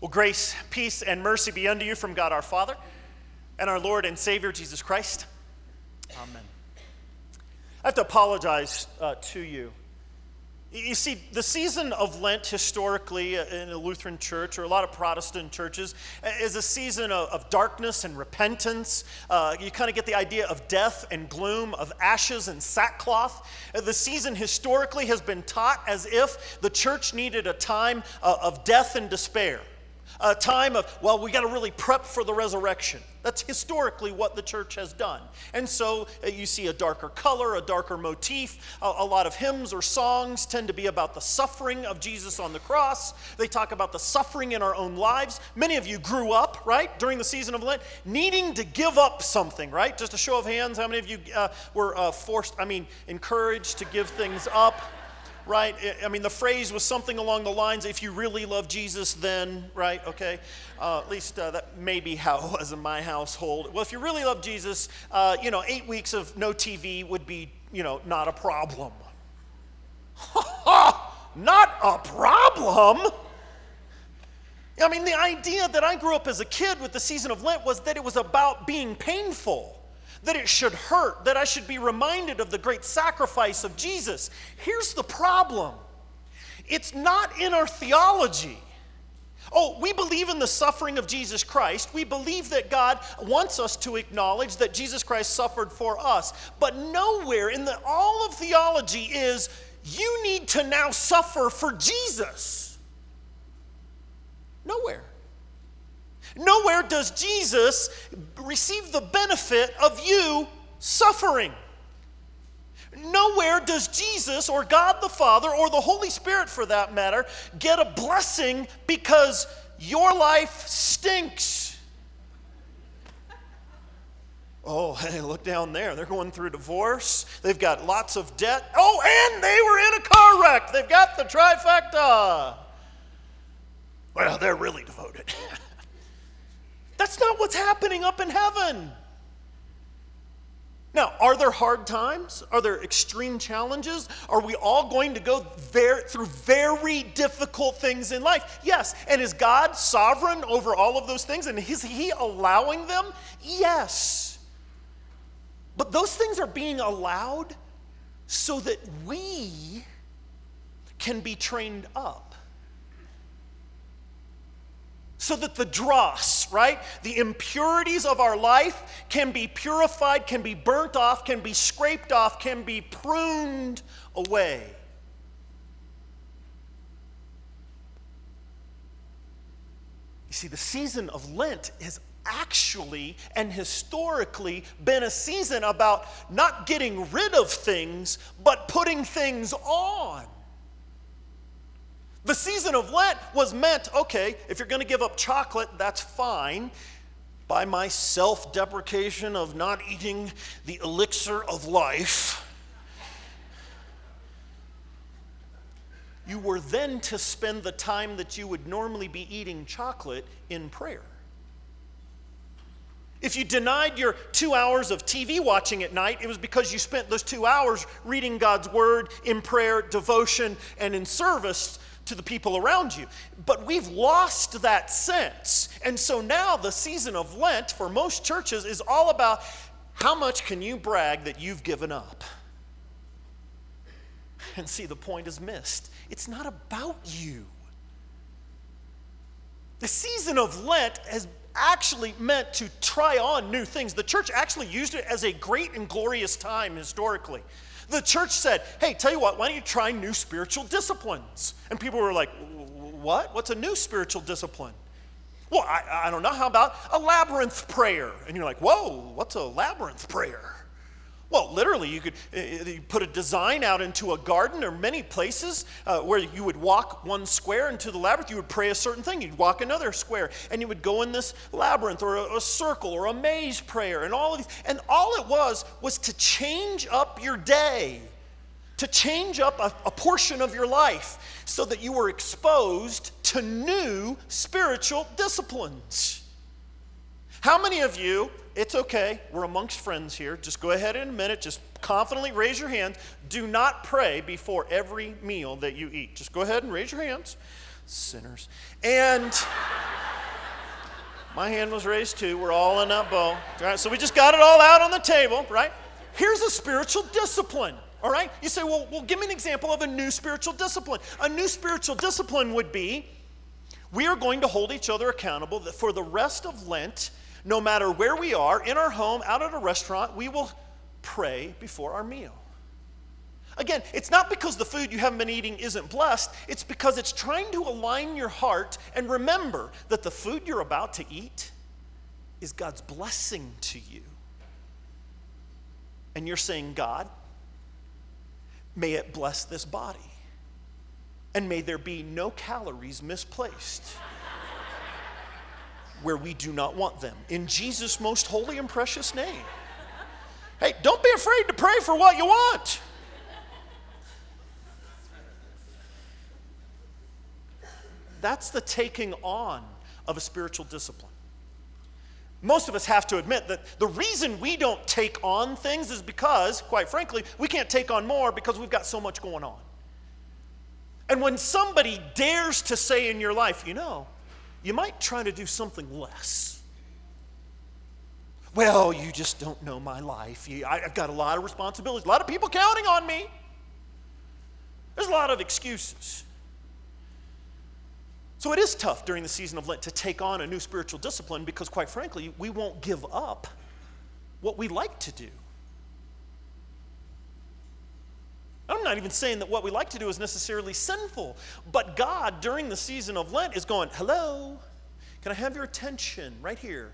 Well, grace, peace, and mercy be unto you from God our Father and our Lord and Savior Jesus Christ. Amen. I have to apologize uh, to you. You see, the season of Lent historically uh, in a Lutheran church or a lot of Protestant churches is a season of, of darkness and repentance. Uh, you kind of get the idea of death and gloom, of ashes and sackcloth. Uh, the season historically has been taught as if the church needed a time uh, of death and despair a time of, well, we got to really prep for the resurrection. That's historically what the church has done. And so uh, you see a darker color, a darker motif. A, a, lot of hymns or songs tend to be about the suffering of Jesus on the cross. They talk about the suffering in our own lives. Many of you grew up, right, during the season of Lent, needing to give up something, right? Just a show of hands, how many of you uh, were uh, forced, I mean, encouraged to give things up? Right? I mean, the phrase was something along the lines if you really love Jesus, then, right? Okay. Uh, at least uh, that may be how it was in my household. Well, if you really love Jesus, uh, you know, eight weeks of no TV would be, you know, not a problem. not a problem? I mean, the idea that I grew up as a kid with the season of Lent was that it was about being painful that it should hurt, that I should be reminded of the great sacrifice of Jesus. Here's the problem it's not in our theology. Oh, we believe in the suffering of Jesus Christ. We believe that God wants us to acknowledge that Jesus Christ suffered for us. But nowhere in the, all of theology is you need to now suffer for Jesus. Nowhere. Nowhere does Jesus receive the benefit of you suffering. Nowhere does Jesus or God the Father or the Holy Spirit, for that matter, get a blessing because your life stinks. Oh, hey, look down there. They're going through divorce. They've got lots of debt. Oh, and they were in a car wreck. They've got the trifecta. Well, they're really devoted. That's not what's happening up in heaven. Now, are there hard times? Are there extreme challenges? Are we all going to go through very difficult things in life? Yes. And is God sovereign over all of those things? And is He allowing them? Yes. But those things are being allowed so that we can be trained up so that the dross, right, the impurities of our life can be purified, can be burnt off, can be scraped off, can be pruned away. You see, the season of Lent has actually and historically been a season about not getting rid of things, but putting things on. The season of Lent was meant okay, if you're going to give up chocolate, that's fine. By my self deprecation of not eating the elixir of life, you were then to spend the time that you would normally be eating chocolate in prayer. If you denied your two hours of TV watching at night, it was because you spent those two hours reading God's Word in prayer, devotion, and in service to the people around you. But we've lost that sense. And so now the season of Lent for most churches is all about how much can you brag that you've given up? And see, the point is missed. It's not about you. The season of Lent has actually meant to try on new things. The church actually used it as a great and glorious time historically. The church said, hey, tell you what, why don't you try new spiritual disciplines? And people were like, what? What's a new spiritual discipline? Well, I, I don't know. How about a labyrinth prayer? And you're like, whoa, what's a labyrinth prayer? Well, literally, you could uh, you put a design out into a garden or many places uh, where you would walk one square into the labyrinth. You would pray a certain thing. You'd walk another square, and you would go in this labyrinth or a, a circle or a maze prayer, and all of these. And all it was was to change up your day, to change up a, a portion of your life, so that you were exposed to new spiritual disciplines. How many of you it's okay. We're amongst friends here. Just go ahead in a minute. Just confidently raise your hand. Do not pray before every meal that you eat. Just go ahead and raise your hands. Sinners. And My hand was raised too. We're all in that boat. All right, so we just got it all out on the table, right? Here's a spiritual discipline. All right? You say, well, well, give me an example of a new spiritual discipline. A new spiritual discipline would be we are going to hold each other accountable for the rest of Lent, no matter where we are, in our home, out at a restaurant, we will pray before our meal. Again, it's not because the food you haven't been eating isn't blessed, it's because it's trying to align your heart and remember that the food you're about to eat is God's blessing to you. And you're saying, God, may it bless this body, and may there be no calories misplaced where we do not want them. In Jesus' most holy and precious name. Hey, don't be afraid to pray for what you want. That's the taking on of a spiritual discipline. Most of us have to admit that the reason we don't take on things is because, quite frankly, we can't take on more because we've got so much going on. And when somebody dares to say in your life, you know, you might try to do something less. Well, you just don't know my life. I've got a lot of responsibilities, a lot of people counting on me. There's a lot of excuses. So it is tough during the season of Lent to take on a new spiritual discipline because, quite frankly, we won't give up what we like to do. I'm not even saying that what we like to do is necessarily sinful, but God, during the season of Lent, is going, Hello, can I have your attention right here?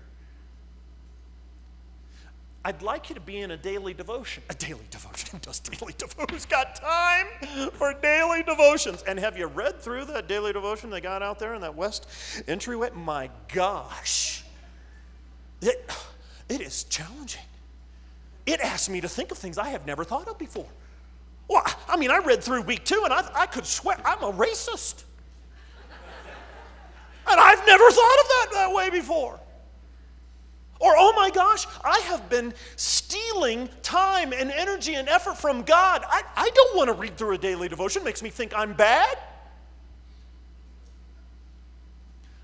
I'd like you to be in a daily devotion. A daily devotion. Who does daily devotion? Who's got time for daily devotions? And have you read through that daily devotion they got out there in that west entryway? My gosh. It, it is challenging. It asks me to think of things I have never thought of before. Well, I mean, I read through week two and I, I could swear I'm a racist. And I've never thought of that that way before. Or, oh my gosh, I have been stealing time and energy and effort from God. I, I don't want to read through a daily devotion, it makes me think I'm bad.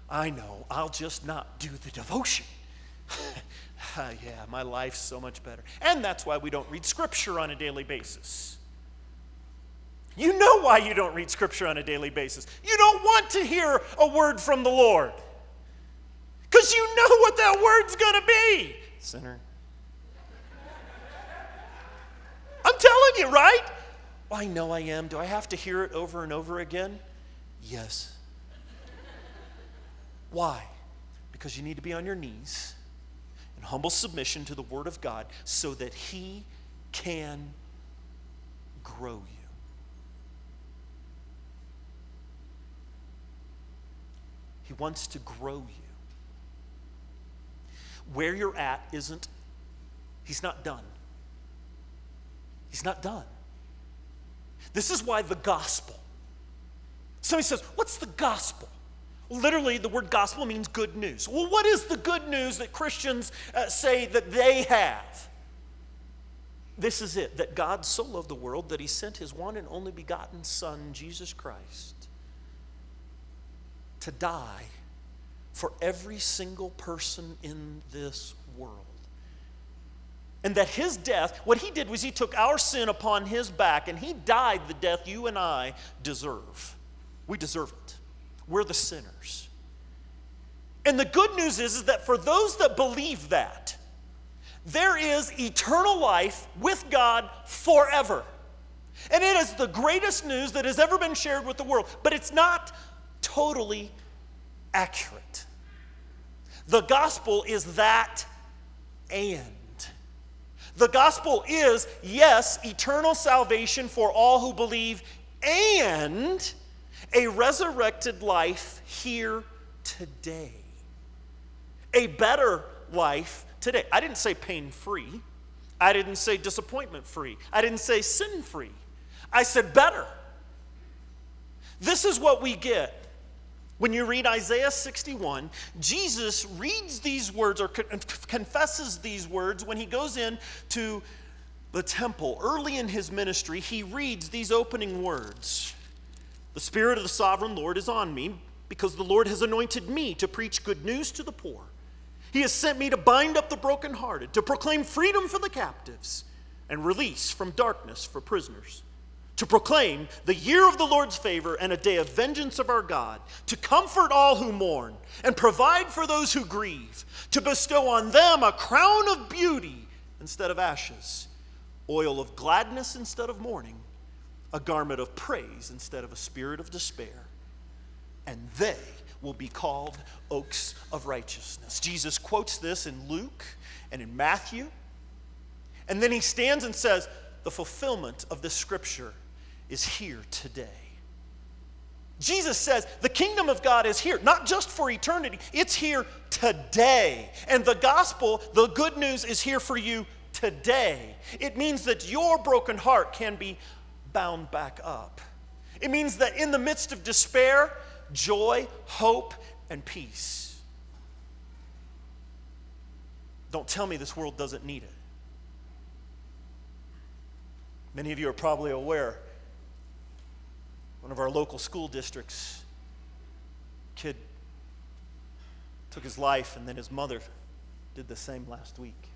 I know, I'll just not do the devotion. yeah, my life's so much better. And that's why we don't read scripture on a daily basis. You know why you don't read scripture on a daily basis. You don't want to hear a word from the Lord. Because you know what that word's going to be. Sinner. I'm telling you, right? Well, I know I am. Do I have to hear it over and over again? Yes. Why? Because you need to be on your knees in humble submission to the Word of God so that He can grow you. He wants to grow you where you're at isn't, he's not done. He's not done. This is why the gospel. Somebody says, What's the gospel? Literally, the word gospel means good news. Well, what is the good news that Christians uh, say that they have? This is it that God so loved the world that he sent his one and only begotten Son, Jesus Christ, to die for every single person in this world. And that his death, what he did was he took our sin upon his back and he died the death you and I deserve. We deserve it. We're the sinners. And the good news is, is that for those that believe that, there is eternal life with God forever. And it is the greatest news that has ever been shared with the world, but it's not totally accurate. The gospel is that and. The gospel is, yes, eternal salvation for all who believe and a resurrected life here today. A better life today. I didn't say pain free. I didn't say disappointment free. I didn't say sin free. I said better. This is what we get when you read Isaiah 61, Jesus reads these words or confesses these words when he goes in to the temple. Early in his ministry, he reads these opening words The Spirit of the sovereign Lord is on me because the Lord has anointed me to preach good news to the poor. He has sent me to bind up the brokenhearted, to proclaim freedom for the captives, and release from darkness for prisoners, to proclaim the year of the Lord's favor and a day of vengeance of our God, to comfort all who mourn, and provide for those who grieve, to bestow on them a crown of beauty instead of ashes, oil of gladness instead of mourning, a garment of praise instead of a spirit of despair. And they will be called oaks of righteousness. Jesus quotes this in Luke and in Matthew. And then he stands and says, The fulfillment of this scripture is here today. Jesus says the kingdom of God is here, not just for eternity, it's here today. And the gospel, the good news, is here for you today. It means that your broken heart can be bound back up. It means that in the midst of despair, joy, hope, and peace. Don't tell me this world doesn't need it. Many of you are probably aware one of our local school districts kid took his life and then his mother did the same last week.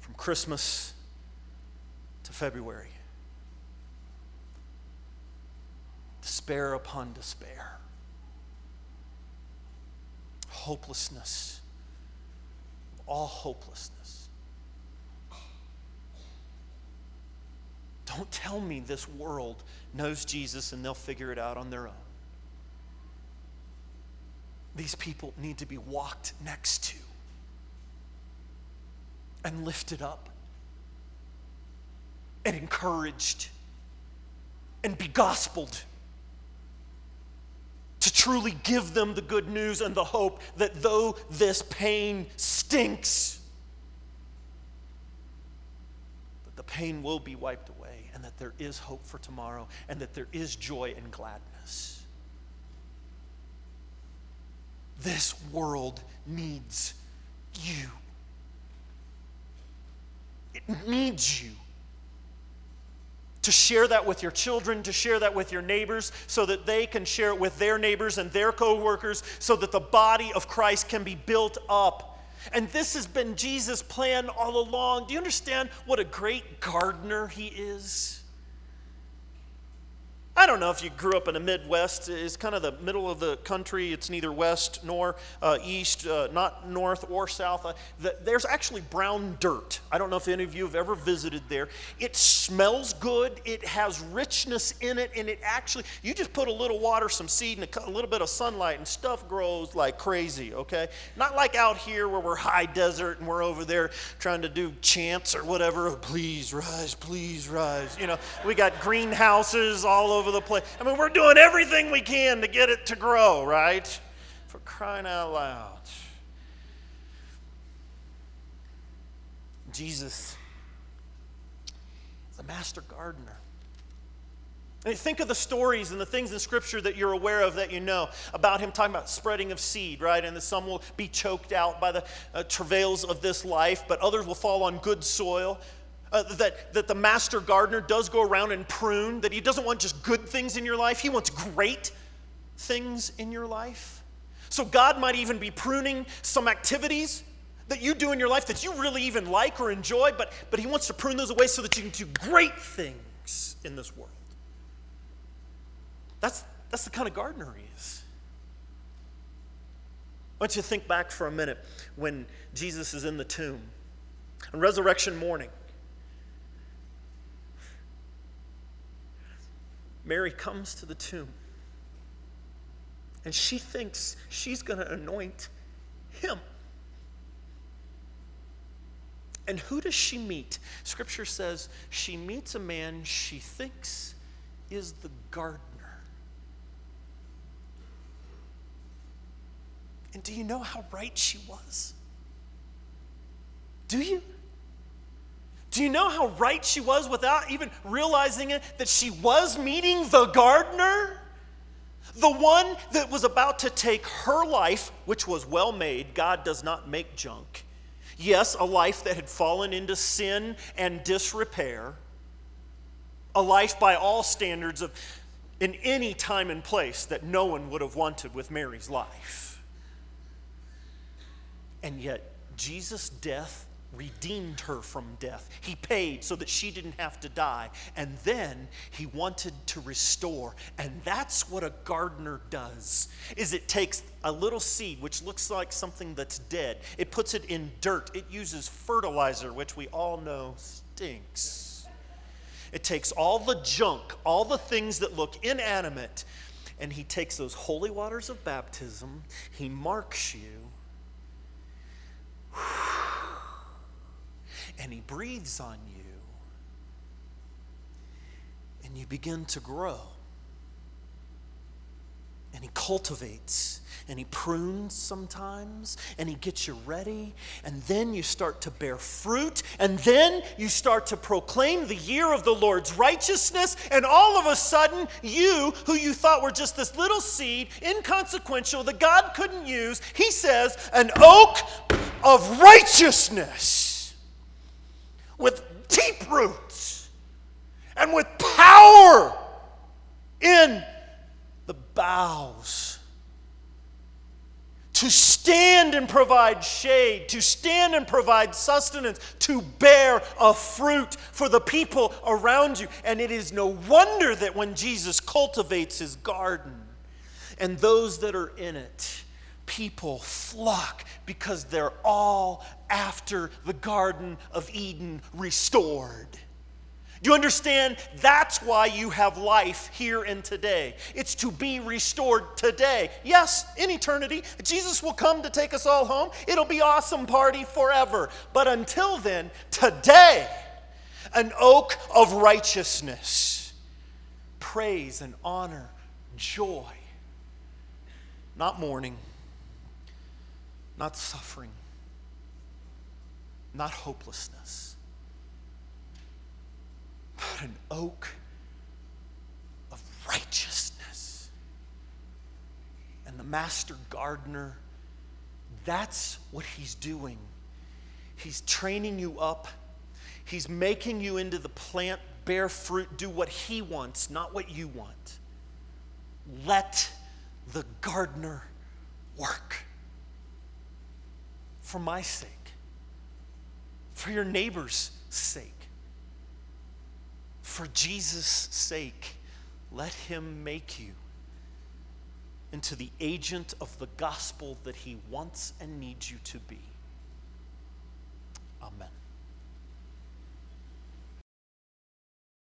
From christmas to february. Despair upon despair, hopelessness, all hopelessness. Don't tell me this world knows Jesus and they'll figure it out on their own. These people need to be walked next to and lifted up and encouraged and be gospeled to truly give them the good news and the hope that though this pain stinks, that the pain will be wiped away and that there is hope for tomorrow and that there is joy and gladness. This world needs you. It needs you to share that with your children, to share that with your neighbors, so that they can share it with their neighbors and their co workers, so that the body of Christ can be built up. And this has been Jesus' plan all along. Do you understand what a great gardener he is? I don't know if you grew up in the Midwest. It's kind of the middle of the country. It's neither west nor uh, east, uh, not north or south. Uh, the, there's actually brown dirt. I don't know if any of you have ever visited there. It smells good. It has richness in it, and it actually, you just put a little water, some seed, and a, a little bit of sunlight, and stuff grows like crazy, okay? Not like out here where we're high desert and we're over there trying to do chants or whatever. Please rise, please rise. You know, we got greenhouses all over over the place. I mean, we're doing everything we can to get it to grow, right? For crying out loud. Jesus a master gardener. And think of the stories and the things in Scripture that you're aware of that you know about him talking about spreading of seed, right? And that some will be choked out by the uh, travails of this life, but others will fall on good soil. Uh, that, that the master gardener does go around and prune, that he doesn't want just good things in your life, he wants great things in your life. So, God might even be pruning some activities that you do in your life that you really even like or enjoy, but, but he wants to prune those away so that you can do great things in this world. That's, that's the kind of gardener he is. I want you to think back for a minute when Jesus is in the tomb. On resurrection morning, Mary comes to the tomb and she thinks she's going to anoint him. And who does she meet? Scripture says she meets a man she thinks is the gardener. And do you know how right she was? Do you? Do you know how right she was without even realizing it that she was meeting the gardener? The one that was about to take her life, which was well made. God does not make junk. Yes, a life that had fallen into sin and disrepair. A life by all standards of in any time and place that no one would have wanted with Mary's life. And yet, Jesus' death redeemed her from death. He paid so that she didn't have to die. And then he wanted to restore. And that's what a gardener does. Is it takes a little seed which looks like something that's dead. It puts it in dirt. It uses fertilizer which we all know stinks. It takes all the junk, all the things that look inanimate, and he takes those holy waters of baptism, he marks you and He breathes on you, and you begin to grow. And He cultivates and He prunes sometimes and He gets you ready. And then you start to bear fruit. And then you start to proclaim the year of the Lord's righteousness. And all of a sudden, you, who you thought were just this little seed, inconsequential, that God couldn't use, He says, an oak of righteousness with deep roots and with power in the boughs. To stand and provide shade, to stand and provide sustenance, to bear a fruit for the people around you. And it is no wonder that when Jesus cultivates his garden and those that are in it, people flock because they're all after the Garden of Eden restored. Do you understand? That's why you have life here and today. It's to be restored today. Yes, in eternity. Jesus will come to take us all home. It'll be awesome party forever. But until then, today, an oak of righteousness, praise and honor, joy, not mourning not suffering, not hopelessness, but an oak of righteousness. And the master gardener, that's what he's doing. He's training you up, he's making you into the plant, bear fruit, do what he wants, not what you want. Let the gardener work for my sake, for your neighbor's sake, for Jesus' sake. Let him make you into the agent of the gospel that he wants and needs you to be. Amen.